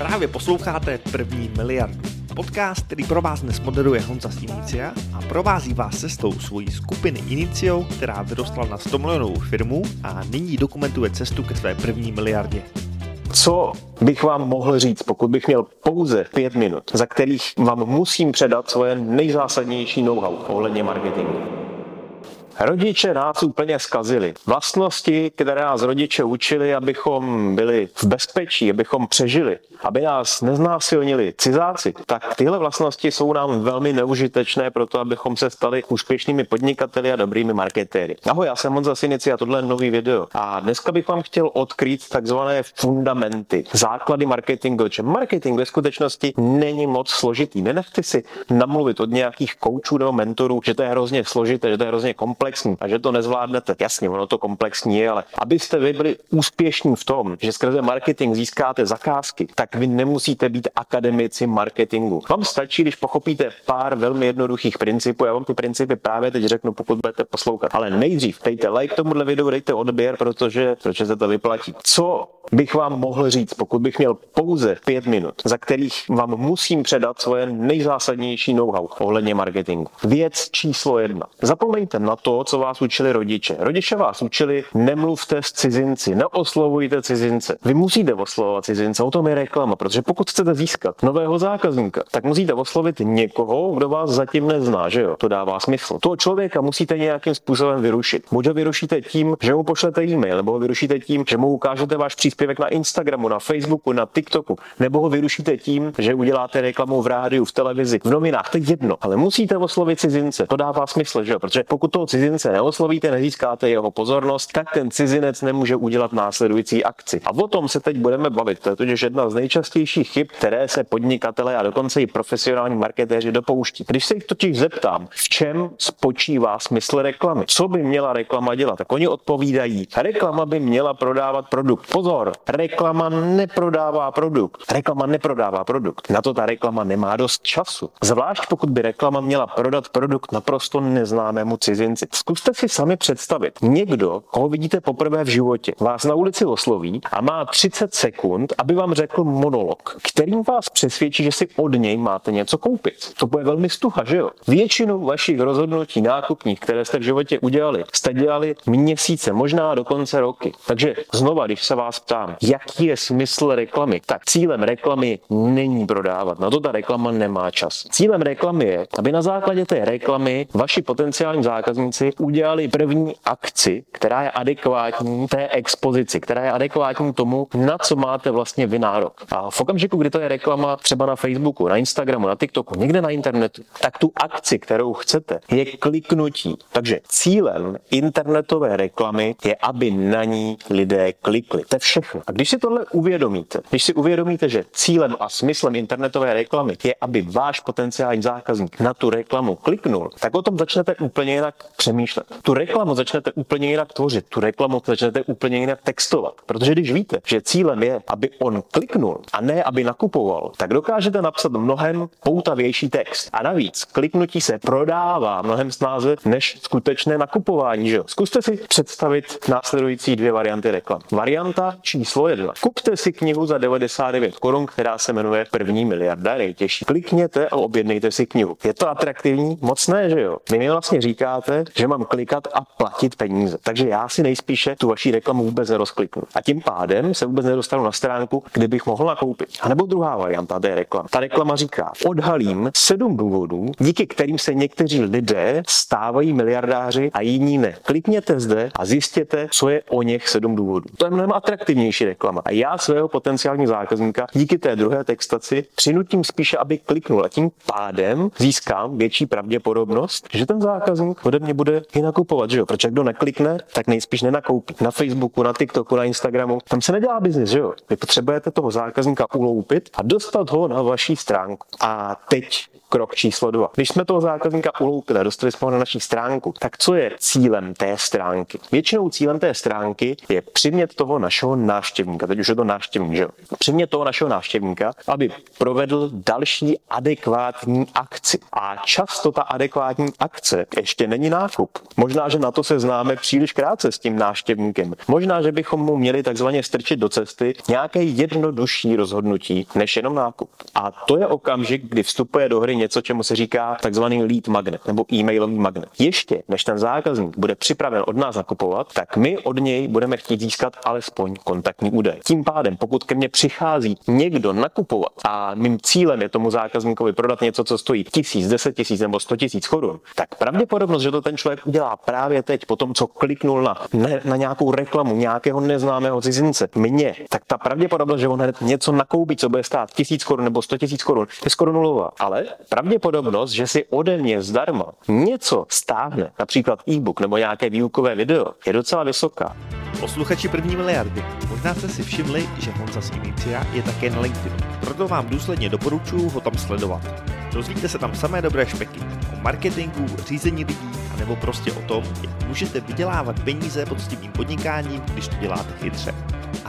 Právě posloucháte První miliardu. Podcast, který pro vás dnes moderuje Honza z a provází vás cestou svojí skupiny Inicio, která vyrostla na 100 milionovou firmu a nyní dokumentuje cestu ke své první miliardě. Co bych vám mohl říct, pokud bych měl pouze pět minut, za kterých vám musím předat svoje nejzásadnější know-how ohledně marketingu? Rodiče nás úplně zkazili. Vlastnosti, které nás rodiče učili, abychom byli v bezpečí, abychom přežili, aby nás neznásilnili cizáci, tak tyhle vlastnosti jsou nám velmi neužitečné pro to, abychom se stali úspěšnými podnikateli a dobrými marketéry. Ahoj, já jsem Honza Sinici a tohle je nový video. A dneska bych vám chtěl odkrýt takzvané fundamenty, základy marketingu, že marketing ve skutečnosti není moc složitý. Nenechte si namluvit od nějakých koučů nebo mentorů, že to je hrozně složité, že to je hrozně komplexní komplexní a že to nezvládnete. Jasně, ono to komplexní je, ale abyste vy byli úspěšní v tom, že skrze marketing získáte zakázky, tak vy nemusíte být akademici marketingu. Vám stačí, když pochopíte pár velmi jednoduchých principů. Já vám ty principy právě teď řeknu, pokud budete poslouchat. Ale nejdřív dejte like tomuhle videu, dejte odběr, protože, protože se to vyplatí. Co bych vám mohl říct, pokud bych měl pouze pět minut, za kterých vám musím předat svoje nejzásadnější know-how ohledně marketingu. Věc číslo jedna. Zapomeňte na to, co vás učili rodiče. Rodiče vás učili, nemluvte s cizinci, neoslovujte cizince. Vy musíte oslovovat cizince, o tom je reklama, protože pokud chcete získat nového zákazníka, tak musíte oslovit někoho, kdo vás zatím nezná, že jo? To dává smysl. Toho člověka musíte nějakým způsobem vyrušit. Buď ho vyrušíte tím, že mu pošlete e-mail, nebo ho vyrušíte tím, že mu ukážete váš příspěvek na Instagramu, na Facebooku, na TikToku, nebo ho vyrušíte tím, že uděláte reklamu v rádiu, v televizi, v novinách, to je jedno, ale musíte oslovit cizince. To dává smysl, že jo? Protože pokud toho cizince neoslovíte, nezískáte jeho pozornost, tak ten cizinec nemůže udělat následující akci. A o tom se teď budeme bavit. To je totiž jedna z nejčastějších chyb, které se podnikatelé a dokonce i profesionální marketéři dopouští. Když se jich totiž zeptám, v čem spočívá smysl reklamy, co by měla reklama dělat, tak oni odpovídají, reklama by měla prodávat produkt. Pozor, reklama neprodává produkt. Reklama neprodává produkt. Na to ta reklama nemá dost času. Zvlášť pokud by reklama měla prodat produkt naprosto neznámému cizinci. Zkuste si sami představit. Někdo, koho vidíte poprvé v životě, vás na ulici osloví a má 30 sekund, aby vám řekl monolog, kterým vás přesvědčí, že si od něj máte něco koupit. To bude velmi stuha, že jo? Většinu vašich rozhodnutí nákupních, které jste v životě udělali, jste dělali měsíce, možná dokonce roky. Takže znova, když se vás ptám, jaký je smysl reklamy, tak cílem reklamy není prodávat. Na to ta reklama nemá čas. Cílem reklamy je, aby na základě té reklamy vaši potenciální zákazníci udělali první akci, která je adekvátní té expozici, která je adekvátní tomu, na co máte vlastně vy nárok. A v okamžiku, kdy to je reklama třeba na Facebooku, na Instagramu, na TikToku, někde na internetu, tak tu akci, kterou chcete, je kliknutí. Takže cílem internetové reklamy je, aby na ní lidé klikli. To je všechno. A když si tohle uvědomíte, když si uvědomíte, že cílem a smyslem internetové reklamy je, aby váš potenciální zákazník na tu reklamu kliknul, tak o tom začnete úplně jinak přemýšlet přemýšlet. Tu reklamu začnete úplně jinak tvořit, tu reklamu začnete úplně jinak textovat. Protože když víte, že cílem je, aby on kliknul a ne, aby nakupoval, tak dokážete napsat mnohem poutavější text. A navíc kliknutí se prodává mnohem snáze než skutečné nakupování. Že? Zkuste si představit následující dvě varianty reklam. Varianta číslo jedna. Kupte si knihu za 99 korun, která se jmenuje První miliarda nejtěžší. Klikněte a objednejte si knihu. Je to atraktivní? Moc ne, že jo? Vy mi vlastně říkáte, že mám klikat a platit peníze. Takže já si nejspíše tu vaši reklamu vůbec nerozkliknu. A tím pádem se vůbec nedostanu na stránku, kde bych mohl nakoupit. A nebo druhá varianta té reklama. Ta reklama říká, odhalím sedm důvodů, díky kterým se někteří lidé stávají miliardáři a jiní ne. Klikněte zde a zjistěte, co je o něch sedm důvodů. To je mnohem atraktivnější reklama. A já svého potenciálního zákazníka díky té druhé textaci přinutím spíše, aby kliknul a tím pádem získám větší pravděpodobnost, že ten zákazník ode mě bude i nakupovat, že jo? Protože kdo neklikne, tak nejspíš nenakoupí. Na Facebooku, na TikToku, na Instagramu, tam se nedělá biznis, že jo? Vy potřebujete toho zákazníka uloupit a dostat ho na vaší stránku. A teď Krok číslo dva. Když jsme toho zákazníka uloupili a dostali jsme ho na naší stránku, tak co je cílem té stránky? Většinou cílem té stránky je přimět toho našeho návštěvníka, teď už je to návštěvník, že jo? Přimět toho našeho návštěvníka, aby provedl další adekvátní akci. A často ta adekvátní akce ještě není nákup. Možná, že na to se známe příliš krátce s tím návštěvníkem. Možná, že bychom mu měli takzvaně strčit do cesty nějaké jednodušší rozhodnutí než jenom nákup. A to je okamžik, kdy vstupuje do hry něco, čemu se říká takzvaný lead magnet nebo e-mailový magnet. Ještě než ten zákazník bude připraven od nás nakupovat, tak my od něj budeme chtít získat alespoň kontaktní údaj. Tím pádem, pokud ke mně přichází někdo nakupovat a mým cílem je tomu zákazníkovi prodat něco, co stojí tisíc, deset tisíc nebo sto tisíc korun, tak pravděpodobnost, že to ten člověk udělá právě teď, po tom, co kliknul na, ne, na nějakou reklamu nějakého neznámého cizince, mě, tak ta pravděpodobnost, že on něco nakoupí, co bude stát tisíc korun nebo sto tisíc korun, je skoro nulová. Ale pravděpodobnost, že si ode mě zdarma něco stáhne, například e-book nebo nějaké výukové video, je docela vysoká. Posluchači první miliardy, možná jste si všimli, že Honza z Inicia je také na LinkedInu. Proto vám důsledně doporučuji ho tam sledovat. Dozvíte se tam samé dobré špeky o marketingu, řízení lidí, nebo prostě o tom, jak můžete vydělávat peníze poctivým podnikáním, když to děláte chytře.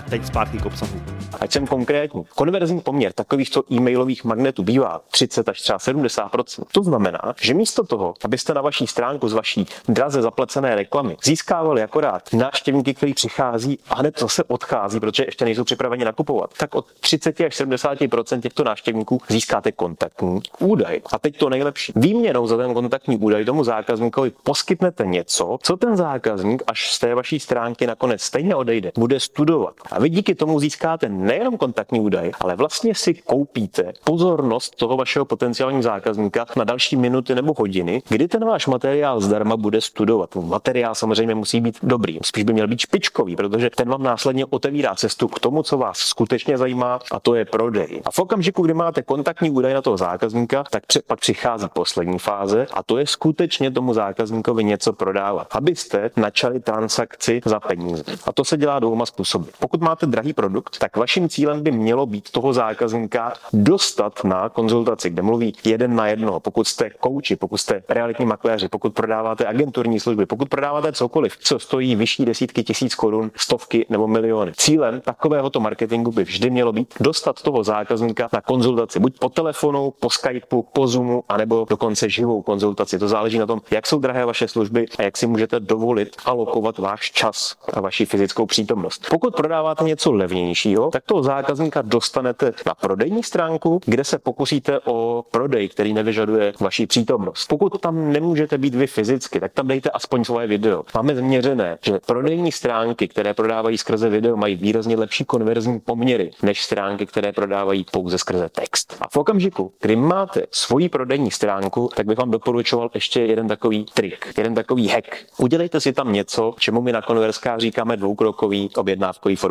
A teď zpátky k obsahu. Ať jsem konkrétní. Konverzní poměr takovýchto e-mailových magnetů bývá 30 až třeba 70% To znamená, že místo toho, abyste na vaší stránku z vaší draze zaplacené reklamy získávali akorát návštěvníky, kteří přichází a hned zase odchází, protože ještě nejsou připraveni nakupovat, tak od 30 až 70% těchto návštěvníků získáte kontaktní údaj. A teď to nejlepší. Výměnou za ten kontaktní údaj tomu zákazníkovi poskytnete něco, co ten zákazník, až z té vaší stránky nakonec stejně odejde, bude studovat. A vy díky tomu získáte nejenom kontaktní údaj, ale vlastně si koupíte pozornost toho vašeho potenciálního zákazníka na další minuty nebo hodiny, kdy ten váš materiál zdarma bude studovat. Materiál samozřejmě musí být dobrý, spíš by měl být špičkový, protože ten vám následně otevírá cestu k tomu, co vás skutečně zajímá, a to je prodej. A v okamžiku, kdy máte kontaktní údaj na toho zákazníka, tak pak přichází poslední fáze a to je skutečně tomu zákazníkovi něco prodávat, abyste načali transakci za peníze. A to se dělá dvouma způsoby. Máte drahý produkt, tak vaším cílem by mělo být toho zákazníka dostat na konzultaci, kde mluví jeden na jednoho. Pokud jste kouči, pokud jste realitní makléři, pokud prodáváte agenturní služby, pokud prodáváte cokoliv, co stojí vyšší desítky tisíc korun, stovky nebo miliony. Cílem takovéhoto marketingu by vždy mělo být dostat toho zákazníka na konzultaci, buď po telefonu, po Skypeu, po Zoomu, anebo dokonce živou konzultaci. To záleží na tom, jak jsou drahé vaše služby a jak si můžete dovolit alokovat váš čas a vaši fyzickou přítomnost. Pokud prodáváte něco levnějšího, tak toho zákazníka dostanete na prodejní stránku, kde se pokusíte o prodej, který nevyžaduje vaši přítomnost. Pokud tam nemůžete být vy fyzicky, tak tam dejte aspoň svoje video. Máme změřené, že prodejní stránky, které prodávají skrze video, mají výrazně lepší konverzní poměry než stránky, které prodávají pouze skrze text. A v okamžiku, kdy máte svoji prodejní stránku, tak bych vám doporučoval ještě jeden takový trik, jeden takový hack. Udělejte si tam něco, čemu my na konverskách říkáme dvoukrokový objednávkový formulář.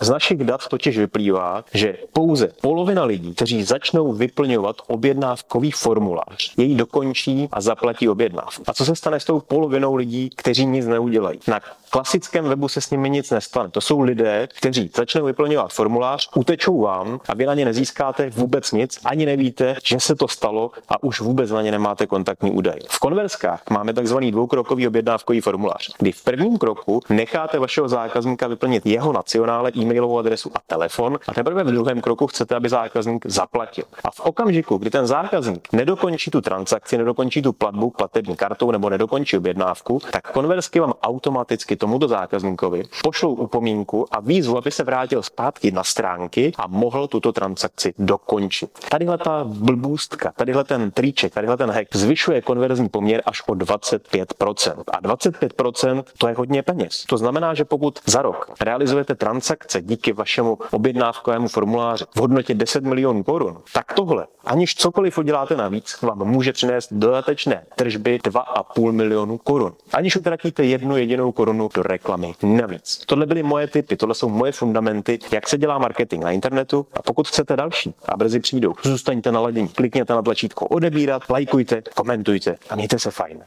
Z našich dat totiž vyplývá, že pouze polovina lidí, kteří začnou vyplňovat objednávkový formulář, jej dokončí a zaplatí objednávku. A co se stane s tou polovinou lidí, kteří nic neudělají? Na klasickém webu se s nimi nic nestane. To jsou lidé, kteří začnou vyplňovat formulář, utečou vám a vy na ně nezískáte vůbec nic, ani nevíte, že se to stalo a už vůbec na ně nemáte kontaktní údaj. V konverskách máme takzvaný dvoukrokový objednávkový formulář, kdy v prvním kroku necháte vašeho zákazníka vyplnit jeho nacionále, e-mailovou adresu a telefon a teprve v druhém kroku chcete, aby zákazník zaplatil. A v okamžiku, kdy ten zákazník nedokončí tu transakci, nedokončí tu platbu platební kartou nebo nedokončí objednávku, tak konversky vám automaticky tomuto zákazníkovi pošlou upomínku a výzvu, aby se vrátil zpátky na stránky a mohl tuto transakci dokončit. Tadyhle ta blbůstka, tadyhle ten triček, tadyhle ten hack zvyšuje konverzní poměr až o 25%. A 25% to je hodně peněz. To znamená, že pokud za rok realizujete transakce díky vašemu objednávkovému formuláři v hodnotě 10 milionů korun, tak tohle, aniž cokoliv uděláte navíc, vám může přinést dodatečné tržby 2,5 milionu korun. Aniž utratíte jednu jedinou korunu do reklamy navíc. Tohle byly moje typy, tohle jsou moje fundamenty, jak se dělá marketing na internetu a pokud chcete další a brzy přijdou, zůstaňte naladění, klikněte na tlačítko odebírat, lajkujte, komentujte a mějte se fajn.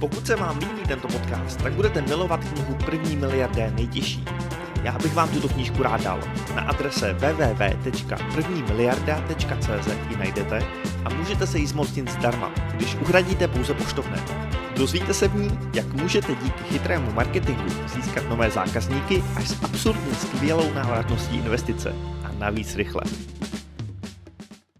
Pokud se vám líbí tento podcast, tak budete milovat knihu První miliardé nejtěžší. Já bych vám tuto knížku rád dal. Na adrese www.prvnimiliarda.cz ji najdete a můžete se jí zmocnit zdarma, když uhradíte pouze poštovné. Dozvíte se v ní, jak můžete díky chytrému marketingu získat nové zákazníky až s absurdně skvělou návratností investice a navíc rychle.